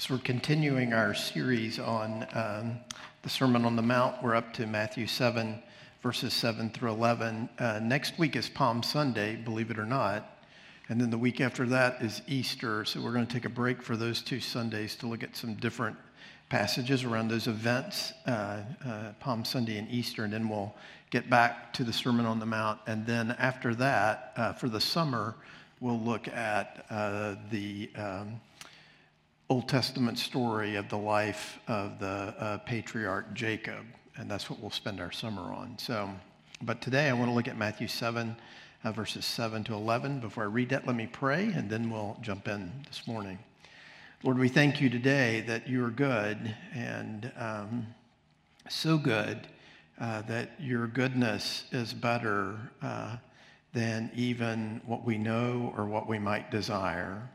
So we're continuing our series on um, the Sermon on the Mount. We're up to Matthew 7, verses 7 through 11. Uh, next week is Palm Sunday, believe it or not. And then the week after that is Easter. So we're going to take a break for those two Sundays to look at some different passages around those events, uh, uh, Palm Sunday and Easter. And then we'll get back to the Sermon on the Mount. And then after that, uh, for the summer, we'll look at uh, the. Um, Old Testament story of the life of the uh, patriarch Jacob, and that's what we'll spend our summer on. So, but today I want to look at Matthew 7, uh, verses 7 to 11. Before I read that, let me pray, and then we'll jump in this morning. Lord, we thank you today that you are good and um, so good uh, that your goodness is better uh, than even what we know or what we might desire.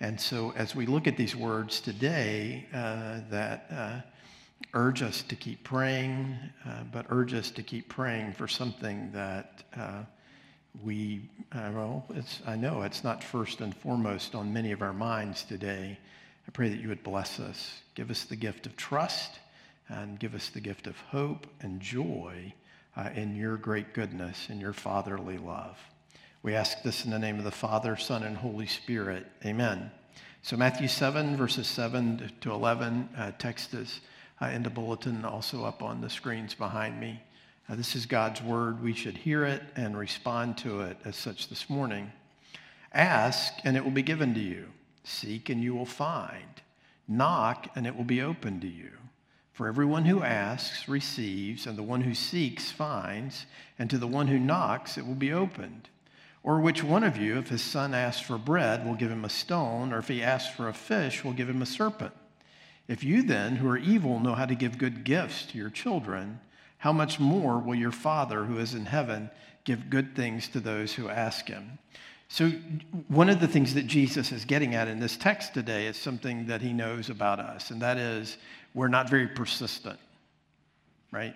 And so, as we look at these words today uh, that uh, urge us to keep praying, uh, but urge us to keep praying for something that uh, we, uh, well, it's, I know it's not first and foremost on many of our minds today. I pray that you would bless us, give us the gift of trust, and give us the gift of hope and joy uh, in your great goodness and your fatherly love. We ask this in the name of the Father, Son, and Holy Spirit. Amen. So, Matthew 7, verses 7 to 11, uh, text is uh, in the bulletin, also up on the screens behind me. Uh, this is God's word. We should hear it and respond to it as such this morning. Ask, and it will be given to you. Seek, and you will find. Knock, and it will be opened to you. For everyone who asks receives, and the one who seeks finds, and to the one who knocks it will be opened. Or which one of you, if his son asks for bread, will give him a stone, or if he asks for a fish, will give him a serpent? If you then, who are evil, know how to give good gifts to your children, how much more will your Father who is in heaven give good things to those who ask him? So, one of the things that Jesus is getting at in this text today is something that he knows about us, and that is we're not very persistent, right?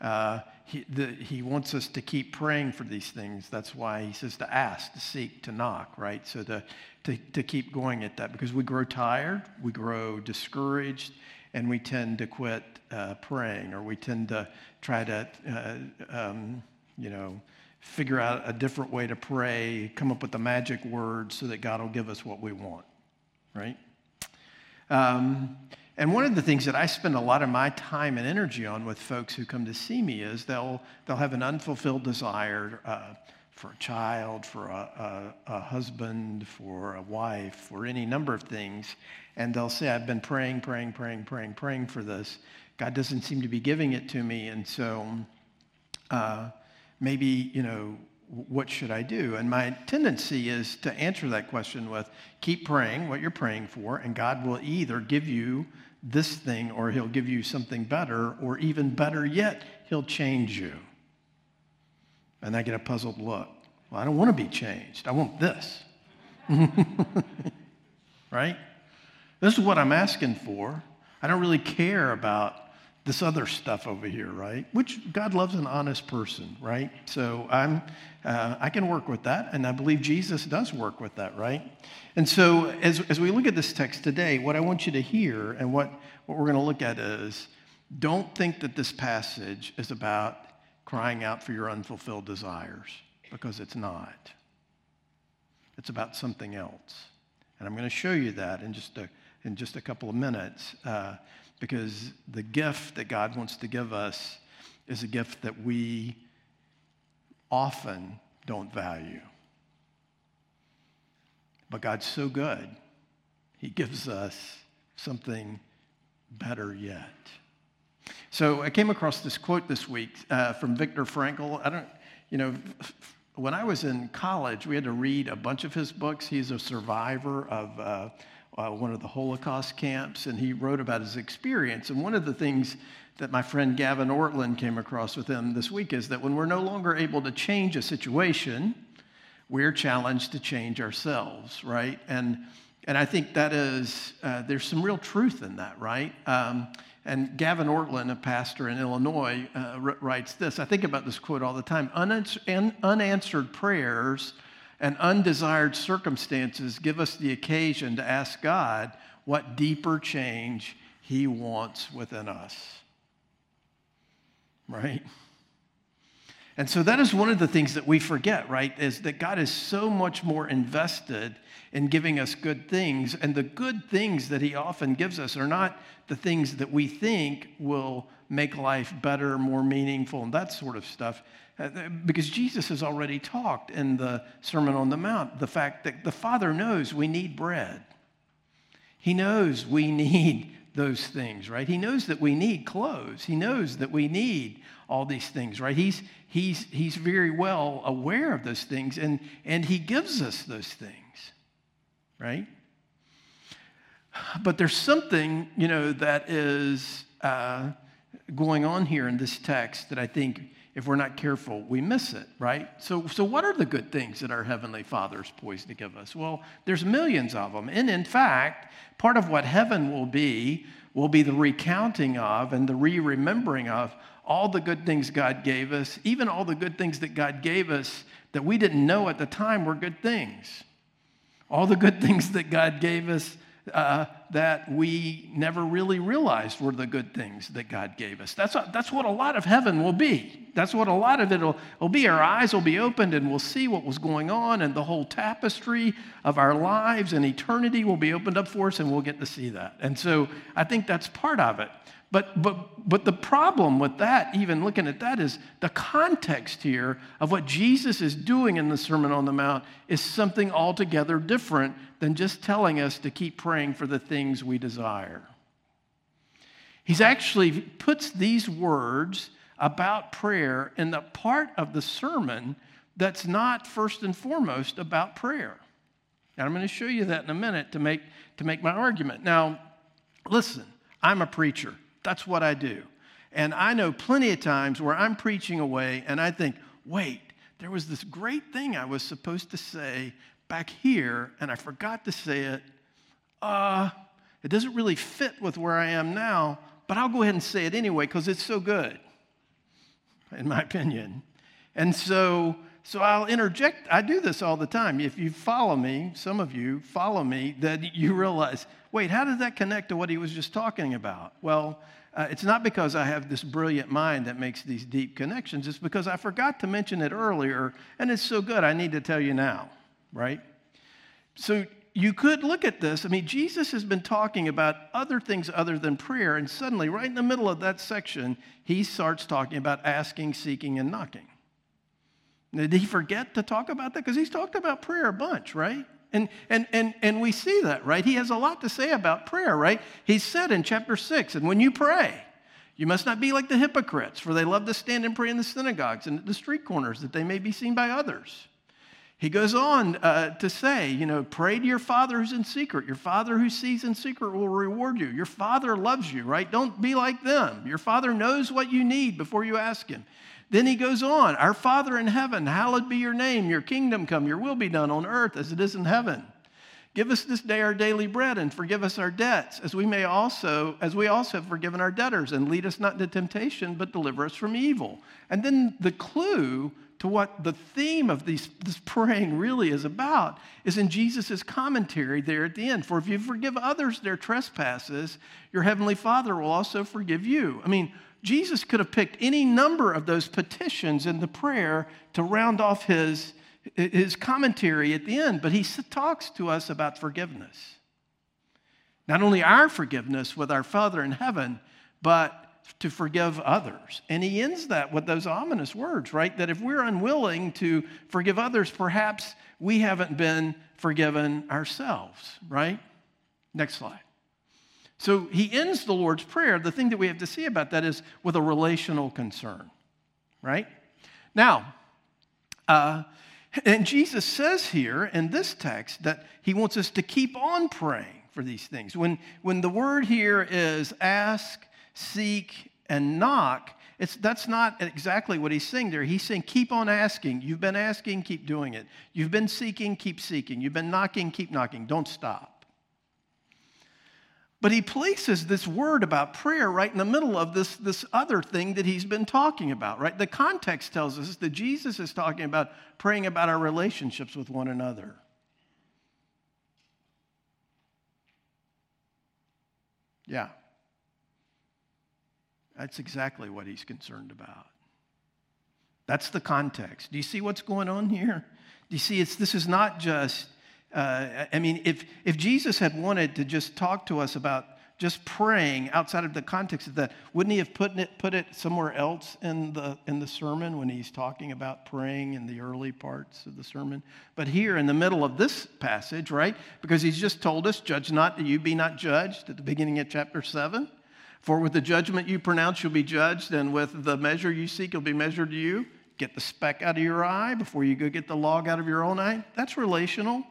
Uh, he, the, he wants us to keep praying for these things. That's why he says to ask, to seek, to knock, right? So to, to, to keep going at that because we grow tired, we grow discouraged, and we tend to quit uh, praying or we tend to try to, uh, um, you know, figure out a different way to pray, come up with the magic words so that God will give us what we want, right? Um, and one of the things that I spend a lot of my time and energy on with folks who come to see me is they'll, they'll have an unfulfilled desire uh, for a child, for a, a, a, husband, for a wife, for any number of things. And they'll say, I've been praying, praying, praying, praying, praying for this. God doesn't seem to be giving it to me. And so uh, maybe, you know, what should I do? And my tendency is to answer that question with keep praying what you're praying for, and God will either give you this thing or he'll give you something better, or even better yet, he'll change you. And I get a puzzled look. Well, I don't want to be changed. I want this. right? This is what I'm asking for. I don't really care about this other stuff over here, right? Which God loves an honest person, right? So I'm, uh, I can work with that, and I believe Jesus does work with that, right? And so as, as we look at this text today, what I want you to hear and what, what we're going to look at is don't think that this passage is about crying out for your unfulfilled desires, because it's not. It's about something else. And I'm going to show you that in just a, in just a couple of minutes. Uh, because the gift that God wants to give us is a gift that we often don't value. But God's so good, He gives us something better yet. So I came across this quote this week uh, from Viktor Frankl. I don't, you know, when I was in college, we had to read a bunch of his books. He's a survivor of uh, uh, one of the Holocaust camps, and he wrote about his experience. And one of the things that my friend Gavin Ortlund came across with him this week is that when we're no longer able to change a situation, we're challenged to change ourselves, right? And and I think that is uh, there's some real truth in that, right? Um, and Gavin Ortlund, a pastor in Illinois, uh, writes this. I think about this quote all the time: unanswered prayers and undesired circumstances give us the occasion to ask God, what deeper change he wants within us. Right? And so that is one of the things that we forget, right? Is that God is so much more invested in giving us good things. And the good things that He often gives us are not the things that we think will make life better, more meaningful, and that sort of stuff. Uh, because Jesus has already talked in the Sermon on the Mount the fact that the Father knows we need bread. He knows we need those things, right? He knows that we need clothes. He knows that we need all these things, right? He's, he's, he's very well aware of those things, and, and He gives us those things, right? But there's something, you know, that is uh, going on here in this text that I think if we're not careful, we miss it, right? So, so what are the good things that our Heavenly Father is poised to give us? Well, there's millions of them. And in fact, part of what heaven will be will be the recounting of and the re remembering of all the good things God gave us, even all the good things that God gave us that we didn't know at the time were good things. All the good things that God gave us uh, that we never really realized were the good things that God gave us. That's, a, that's what a lot of heaven will be. That's what a lot of it will, will be. Our eyes will be opened and we'll see what was going on, and the whole tapestry of our lives and eternity will be opened up for us, and we'll get to see that. And so I think that's part of it. But, but, but the problem with that, even looking at that, is the context here of what Jesus is doing in the Sermon on the Mount is something altogether different than just telling us to keep praying for the things we desire. He's uh-huh. actually puts these words about prayer in the part of the sermon that's not first and foremost about prayer. And I'm going to show you that in a minute to make, to make my argument. Now, listen, I'm a preacher. That's what I do. And I know plenty of times where I'm preaching away and I think, wait, there was this great thing I was supposed to say back here and I forgot to say it. Uh, it doesn't really fit with where I am now, but I'll go ahead and say it anyway because it's so good, in my opinion. And so, so I'll interject. I do this all the time. If you follow me, some of you follow me, that you realize, wait, how does that connect to what he was just talking about? Well, uh, it's not because I have this brilliant mind that makes these deep connections. It's because I forgot to mention it earlier, and it's so good I need to tell you now, right? So you could look at this. I mean, Jesus has been talking about other things other than prayer, and suddenly, right in the middle of that section, he starts talking about asking, seeking, and knocking. Did he forget to talk about that? Because he's talked about prayer a bunch, right? And, and, and, and we see that, right? He has a lot to say about prayer, right? He said in chapter 6, and when you pray, you must not be like the hypocrites, for they love to stand and pray in the synagogues and at the street corners that they may be seen by others. He goes on uh, to say, you know, pray to your Father who's in secret. Your Father who sees in secret will reward you. Your Father loves you, right? Don't be like them. Your Father knows what you need before you ask Him. Then he goes on Our Father in heaven, hallowed be your name, your kingdom come, your will be done on earth as it is in heaven. Give us this day our daily bread and forgive us our debts, as we may also, as we also have forgiven our debtors, and lead us not into temptation, but deliver us from evil. And then the clue to what the theme of these, this praying really is about is in Jesus' commentary there at the end. For if you forgive others their trespasses, your heavenly Father will also forgive you. I mean, Jesus could have picked any number of those petitions in the prayer to round off his, his commentary at the end, but he talks to us about forgiveness. Not only our forgiveness with our Father in heaven, but to forgive others. And he ends that with those ominous words, right? That if we're unwilling to forgive others, perhaps we haven't been forgiven ourselves, right? Next slide. So he ends the Lord's Prayer. The thing that we have to see about that is with a relational concern, right? Now, uh, and Jesus says here in this text that he wants us to keep on praying for these things. When, when the word here is ask, seek, and knock, it's, that's not exactly what he's saying there. He's saying, keep on asking. You've been asking, keep doing it. You've been seeking, keep seeking. You've been knocking, keep knocking. Don't stop. But he places this word about prayer right in the middle of this, this other thing that he's been talking about, right? The context tells us that Jesus is talking about praying about our relationships with one another. Yeah. That's exactly what he's concerned about. That's the context. Do you see what's going on here? Do you see it's this is not just uh, I mean, if, if Jesus had wanted to just talk to us about just praying outside of the context of that, wouldn't he have put it, put it somewhere else in the, in the sermon when he's talking about praying in the early parts of the sermon? But here in the middle of this passage, right? Because he's just told us, judge not that you be not judged at the beginning of chapter 7. For with the judgment you pronounce, you'll be judged, and with the measure you seek, it'll be measured to you. Get the speck out of your eye before you go get the log out of your own eye. That's relational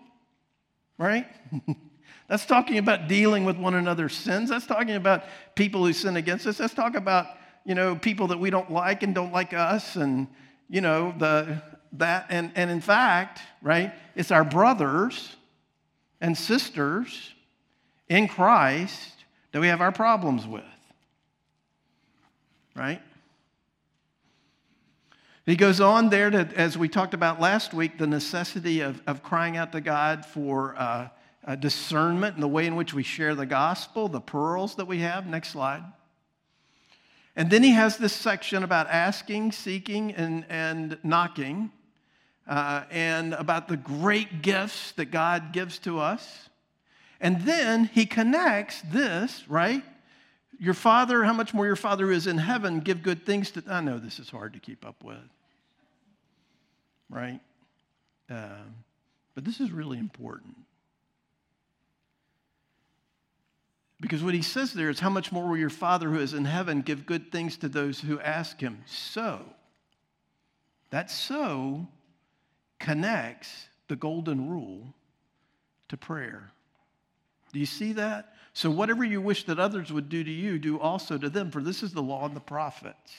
right? That's talking about dealing with one another's sins. That's talking about people who sin against us. That's talking about, you know, people that we don't like and don't like us and, you know, the that and, and in fact, right, it's our brothers and sisters in Christ that we have our problems with. Right? He goes on there to, as we talked about last week, the necessity of, of crying out to God for uh, discernment and the way in which we share the gospel, the pearls that we have. Next slide. And then he has this section about asking, seeking, and, and knocking, uh, and about the great gifts that God gives to us. And then he connects this, right? Your Father, how much more your Father who is in heaven, give good things to. I know this is hard to keep up with, right? Um, but this is really important. Because what he says there is, how much more will your Father who is in heaven give good things to those who ask him? So, that so connects the golden rule to prayer. Do you see that? So, whatever you wish that others would do to you, do also to them, for this is the law and the prophets.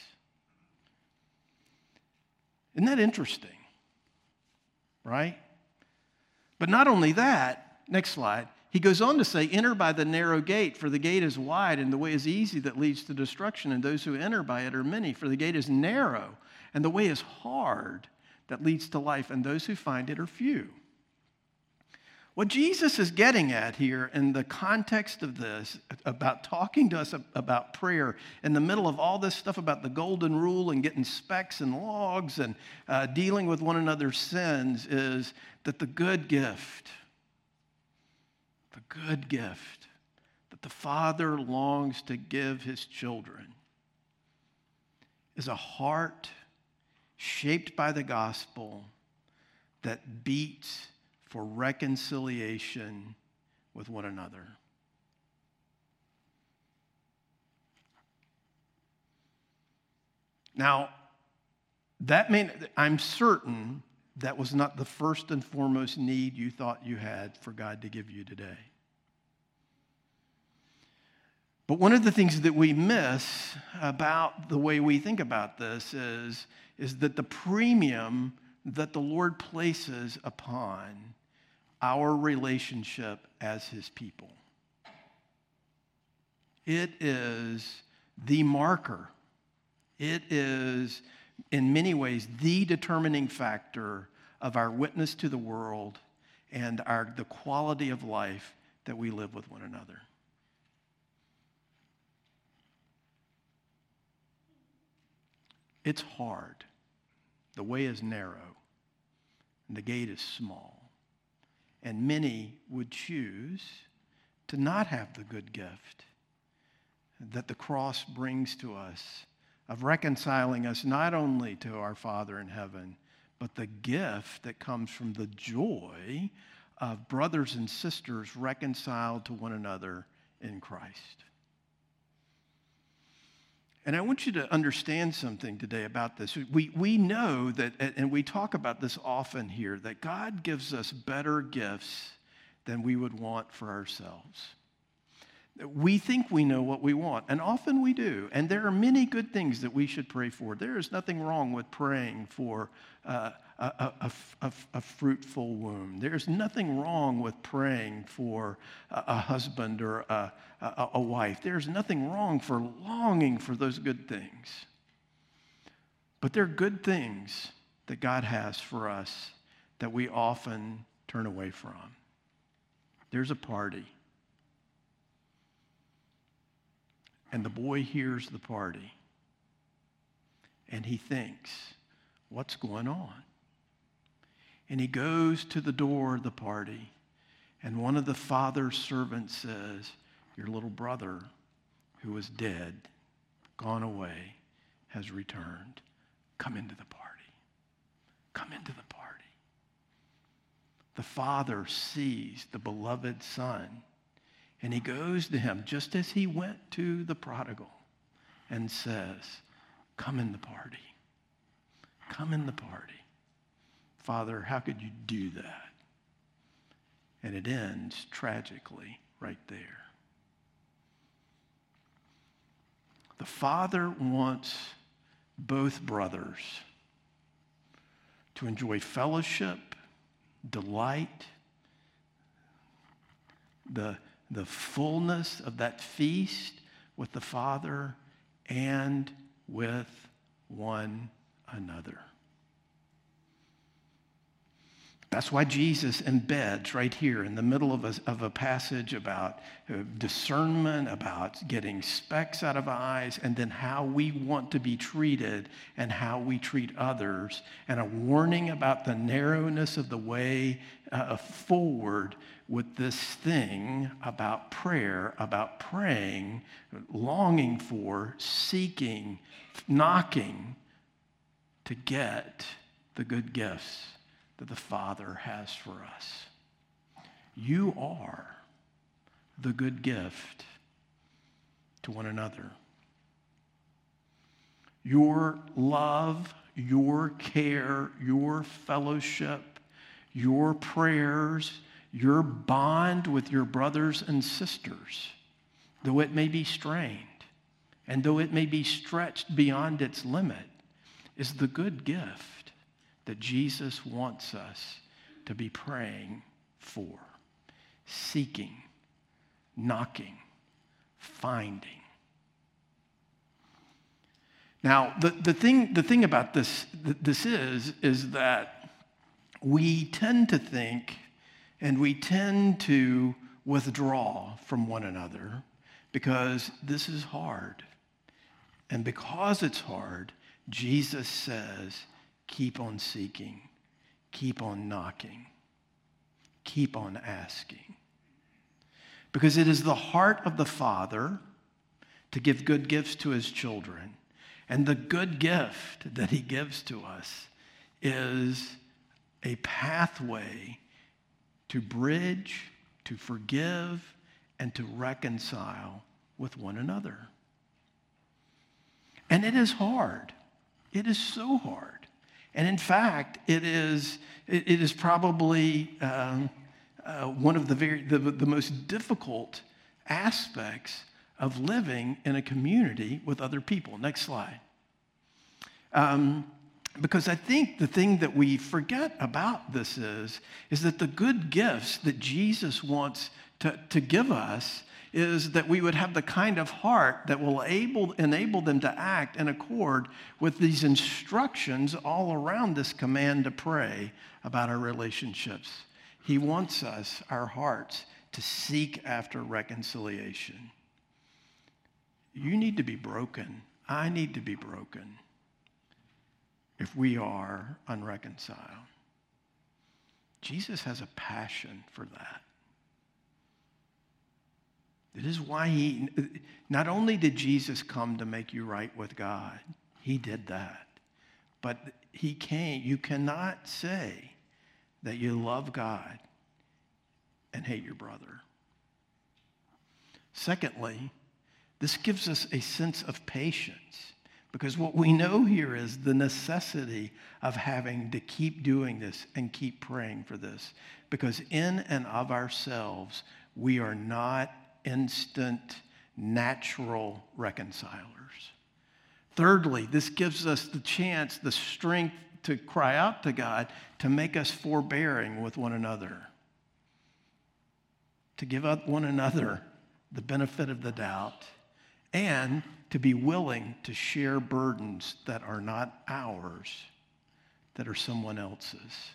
Isn't that interesting? Right? But not only that, next slide, he goes on to say, Enter by the narrow gate, for the gate is wide and the way is easy that leads to destruction, and those who enter by it are many. For the gate is narrow and the way is hard that leads to life, and those who find it are few. What Jesus is getting at here in the context of this, about talking to us about prayer, in the middle of all this stuff about the golden rule and getting specks and logs and uh, dealing with one another's sins, is that the good gift, the good gift that the Father longs to give his children is a heart shaped by the gospel that beats for reconciliation with one another. Now, that may, I'm certain that was not the first and foremost need you thought you had for God to give you today. But one of the things that we miss about the way we think about this is, is that the premium that the Lord places upon our relationship as his people. It is the marker. It is, in many ways, the determining factor of our witness to the world and our, the quality of life that we live with one another. It's hard. The way is narrow, and the gate is small. And many would choose to not have the good gift that the cross brings to us of reconciling us not only to our Father in heaven, but the gift that comes from the joy of brothers and sisters reconciled to one another in Christ. And I want you to understand something today about this. We, we know that, and we talk about this often here, that God gives us better gifts than we would want for ourselves. We think we know what we want, and often we do. And there are many good things that we should pray for. There is nothing wrong with praying for uh, a, a, a, a, fruitful womb. There's nothing wrong with praying for a, husband or a, a wife. There's nothing wrong for longing for those good things. But there are good things that God has for us that we often turn away from. There's a party. And the boy hears the party. And he thinks, what's going on? And he goes to the door of the party. And one of the father's servants says, Your little brother, who was dead, gone away, has returned. Come into the party. Come into the party. The father sees the beloved son, and he goes to him just as he went to the prodigal and says, Come in the party. Come in the party. Father, how could you do that? And it ends tragically right there. The father wants both brothers to enjoy fellowship, delight, the, the fullness of that feast with the Father and with one another. That's why Jesus embeds right here in the middle of a, of a passage about uh, discernment, about getting specks out of eyes, and then how we want to be treated and how we treat others, and a warning about the narrowness of the way uh, forward with this thing about prayer, about praying, longing for, seeking, knocking to get the good gifts that the Father has for us. You are the good gift to one another. Your love, your care, your fellowship, your prayers, your bond with your brothers and sisters, though it may be strained and though it may be stretched beyond its limit, is the good gift that Jesus wants us to be praying for, seeking, knocking, finding. Now, the, the, thing, the thing about this, this is, is that we tend to think and we tend to withdraw from one another because this is hard. And because it's hard, Jesus says, keep on seeking, keep on knocking, keep on asking. Because it is the heart of the Father to give good gifts to his children. And the good gift that he gives to us is a pathway to bridge, to forgive, and to reconcile with one another. And it is hard. It is so hard. And in fact, it is, it, is probably um, uh, one of the, very, the, the most difficult aspects of living in a community with other people. Next slide. Um, because I think the thing that we forget about this is, is that the good gifts that Jesus wants to, to give us is that we would have the kind of heart that will able, enable them to act in accord with these instructions all around this command to pray about our relationships. He wants us, our hearts, to seek after reconciliation. You need to be broken. I need to be broken if we are unreconciled. Jesus has a passion for that. It is why he, not only did Jesus come to make you right with God, he did that. But he can't, you cannot say that you love God and hate your brother. Secondly, this gives us a sense of patience because what we know here is the necessity of having to keep doing this and keep praying for this because in and of ourselves, we are not instant, natural reconcilers. Thirdly, this gives us the chance, the strength to cry out to God to make us forbearing with one another, to give up one another the benefit of the doubt, and to be willing to share burdens that are not ours, that are someone else's.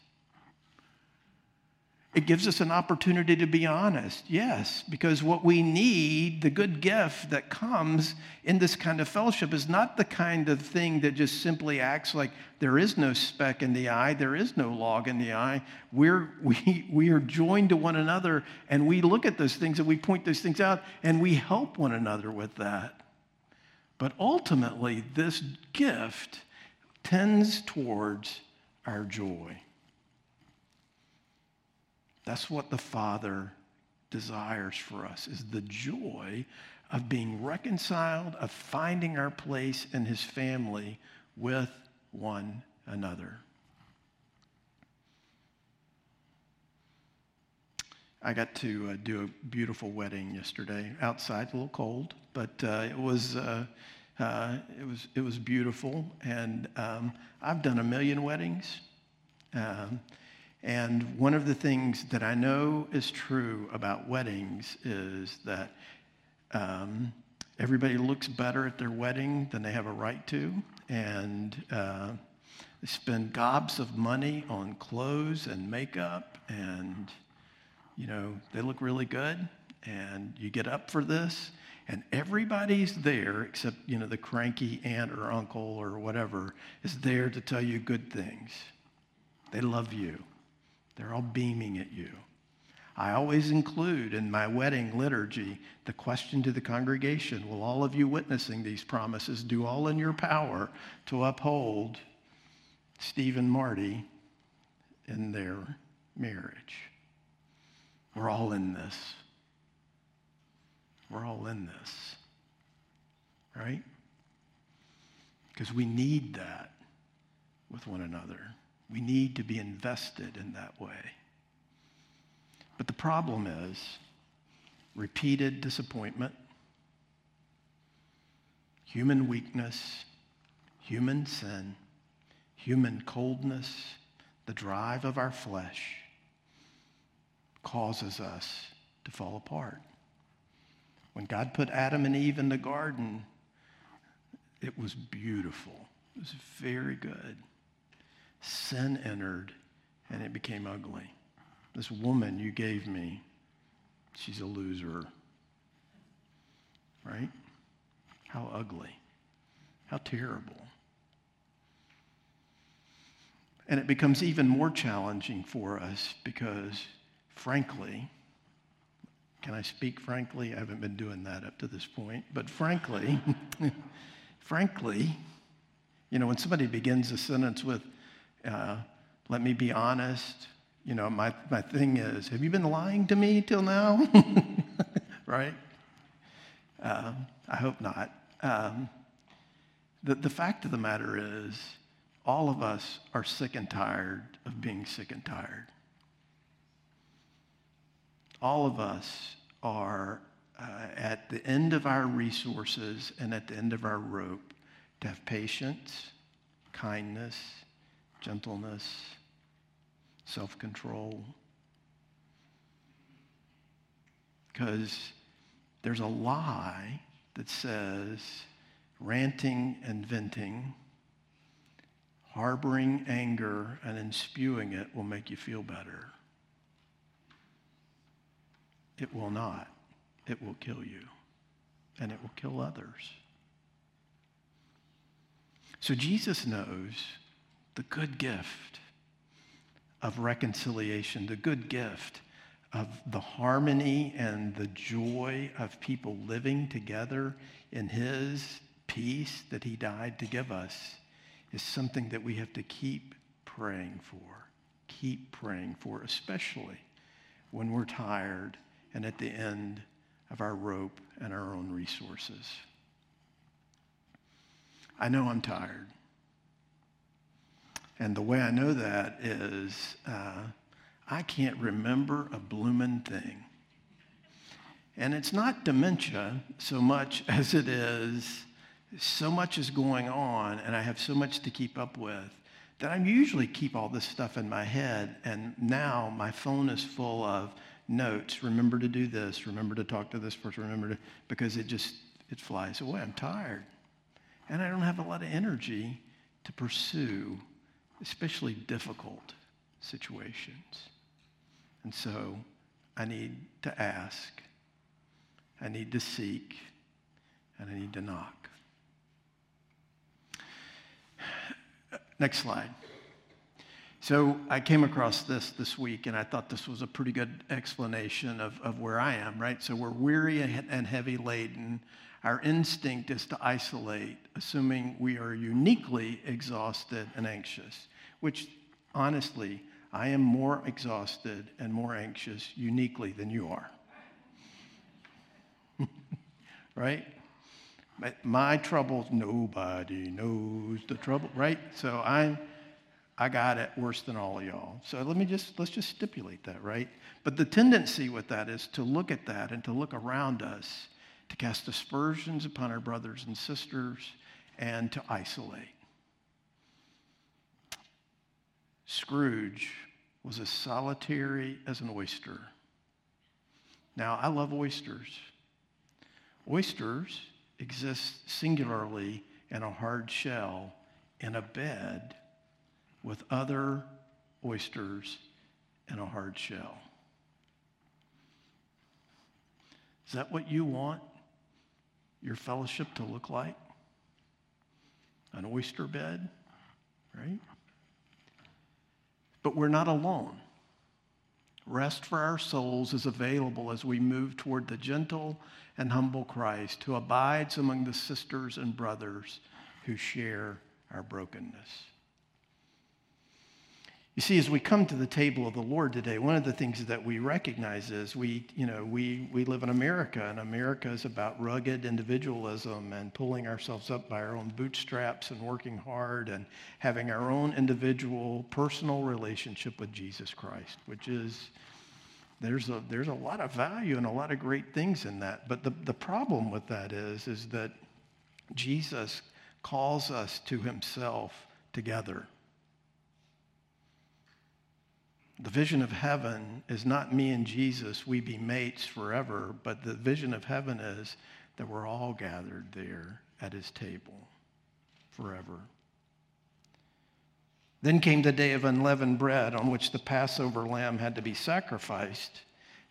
It gives us an opportunity to be honest, yes, because what we need, the good gift that comes in this kind of fellowship, is not the kind of thing that just simply acts like there is no speck in the eye, there is no log in the eye. We're, we, we are joined to one another, and we look at those things and we point those things out, and we help one another with that. But ultimately, this gift tends towards our joy. That's what the Father desires for us is the joy of being reconciled, of finding our place in his family with one another. I got to uh, do a beautiful wedding yesterday. Outside, a little cold, but uh, it was uh, uh it was it was beautiful. And um, I've done a million weddings. Um, and one of the things that I know is true about weddings is that um, everybody looks better at their wedding than they have a right to. And uh, they spend gobs of money on clothes and makeup, and, you know, they look really good. And you get up for this, and everybody's there except, you know, the cranky aunt or uncle or whatever is there to tell you good things. They love you. They're all beaming at you. I always include in my wedding liturgy the question to the congregation Will all of you witnessing these promises do all in your power to uphold Steve and Marty in their marriage? We're all in this. We're all in this. Right? Because we need that with one another. We need to be invested in that way. But the problem is repeated disappointment, human weakness, human sin, human coldness, the drive of our flesh causes us to fall apart. When God put Adam and Eve in the garden, it was beautiful. It was very good sin entered and it became ugly. This woman you gave me, she's a loser. Right? How ugly. How terrible. And it becomes even more challenging for us because, frankly, can I speak frankly? I haven't been doing that up to this point, but frankly, frankly, you know, when somebody begins a sentence with, uh, let me be honest. You know, my, my thing is, have you been lying to me till now? right? Um, I hope not. Um, the, the fact of the matter is, all of us are sick and tired of being sick and tired. All of us are uh, at the end of our resources and at the end of our rope to have patience, kindness, gentleness, self control. Because there's a lie that says ranting and venting, harboring anger, and then spewing it will make you feel better. It will not. It will kill you, and it will kill others. So Jesus knows the good gift of reconciliation, the good gift of the harmony and the joy of people living together in his peace that he died to give us is something that we have to keep praying for. Keep praying for, especially when we're tired and at the end of our rope and our own resources. I know I'm tired. And the way I know that is uh, I can't remember a bloomin' thing. And it's not dementia so much as it is so much is going on and I have so much to keep up with that I usually keep all this stuff in my head. And now my phone is full of notes. Remember to do this. Remember to talk to this person. Remember to, because it just, it flies away. I'm tired. And I don't have a lot of energy to pursue especially difficult situations. And so I need to ask, I need to seek, and I need to knock. Next slide. So I came across this this week, and I thought this was a pretty good explanation of, of where I am, right? So we're weary and heavy laden. Our instinct is to isolate, assuming we are uniquely exhausted and anxious, which honestly, I am more exhausted and more anxious uniquely than you are. right? My, troubles, nobody knows the trouble, right? So I'm, I got it worse than all of y'all. So let me just, let's just stipulate that, right? But the tendency with that is to look at that and to look around us, to cast aspersions upon our brothers and sisters, and to isolate. Scrooge was as solitary as an oyster. Now, I love oysters. Oysters exist singularly in a hard shell in a bed with other oysters in a hard shell. Is that what you want your fellowship to look like? An oyster bed, right? But we're not alone. Rest for our souls is available as we move toward the gentle and humble Christ who abides among the sisters and brothers who share our brokenness. You see, as we come to the table of the Lord today, one of the things that we recognize is we, you know, we, we live in America, and America is about rugged individualism and pulling ourselves up by our own bootstraps and working hard and having our own individual personal relationship with Jesus Christ, which is there's a, there's a lot of value and a lot of great things in that. But the, the problem with that is, is that Jesus calls us to himself together. The vision of heaven is not me and Jesus, we be mates forever, but the vision of heaven is that we're all gathered there at his table forever. Then came the day of unleavened bread on which the Passover lamb had to be sacrificed.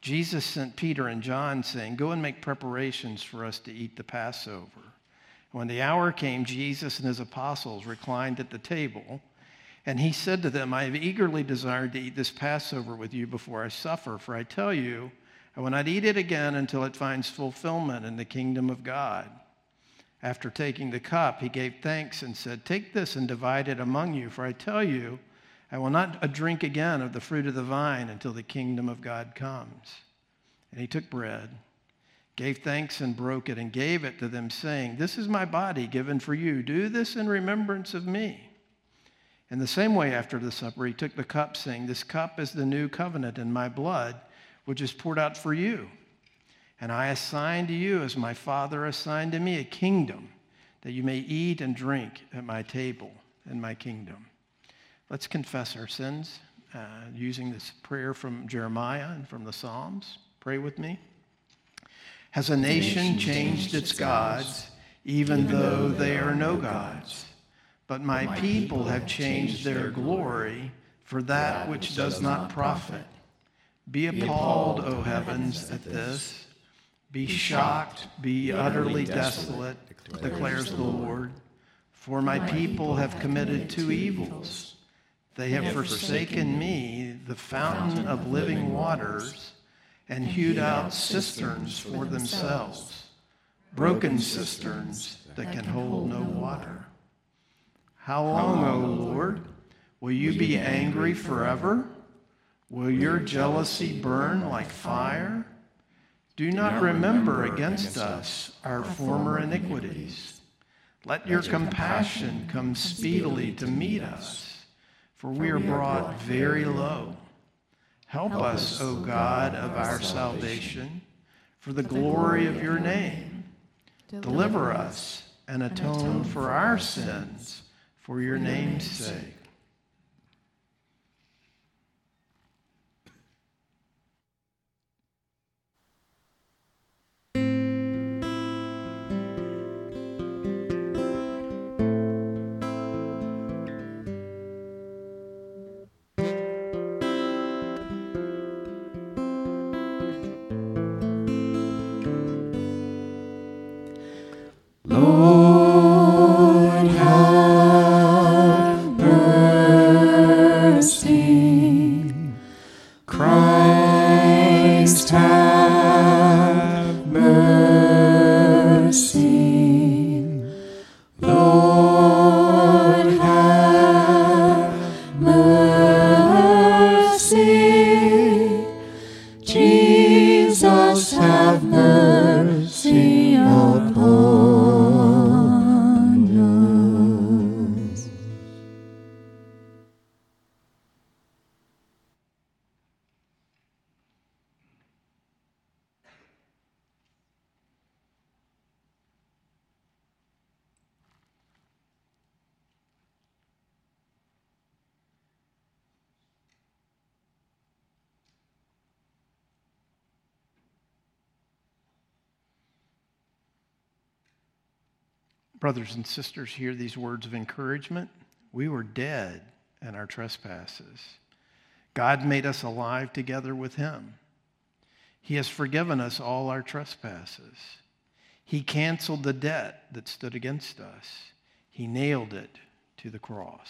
Jesus sent Peter and John, saying, Go and make preparations for us to eat the Passover. When the hour came, Jesus and his apostles reclined at the table. And he said to them, I have eagerly desired to eat this Passover with you before I suffer, for I tell you, I will not eat it again until it finds fulfillment in the kingdom of God. After taking the cup, he gave thanks and said, Take this and divide it among you, for I tell you, I will not drink again of the fruit of the vine until the kingdom of God comes. And he took bread, gave thanks and broke it, and gave it to them, saying, This is my body given for you. Do this in remembrance of me. In the same way, after the supper, he took the cup, saying, This cup is the new covenant in my blood, which is poured out for you. And I assign to you, as my Father assigned to me, a kingdom, that you may eat and drink at my table in my kingdom. Let's confess our sins uh, using this prayer from Jeremiah and from the Psalms. Pray with me. Has a nation changed its gods, even though they are no gods? But my people have changed their glory for that which does not profit. Be appalled, O heavens, at this. Be shocked, be utterly desolate, declares the Lord. For my people have committed two evils. They have forsaken me, the fountain of living waters, and hewed out cisterns for themselves, broken cisterns that can hold no water. How long, O Lord? Will you be angry forever? Will your jealousy burn like fire? Do not remember against us our former iniquities. Let your compassion come speedily to meet us, for we are brought very low. Help us, O God of our salvation, for the glory of your name. Deliver us and atone for our sins for your name's sake. Brothers and sisters, hear these words of encouragement. We were dead in our trespasses. God made us alive together with him. He has forgiven us all our trespasses. He canceled the debt that stood against us. He nailed it to the cross.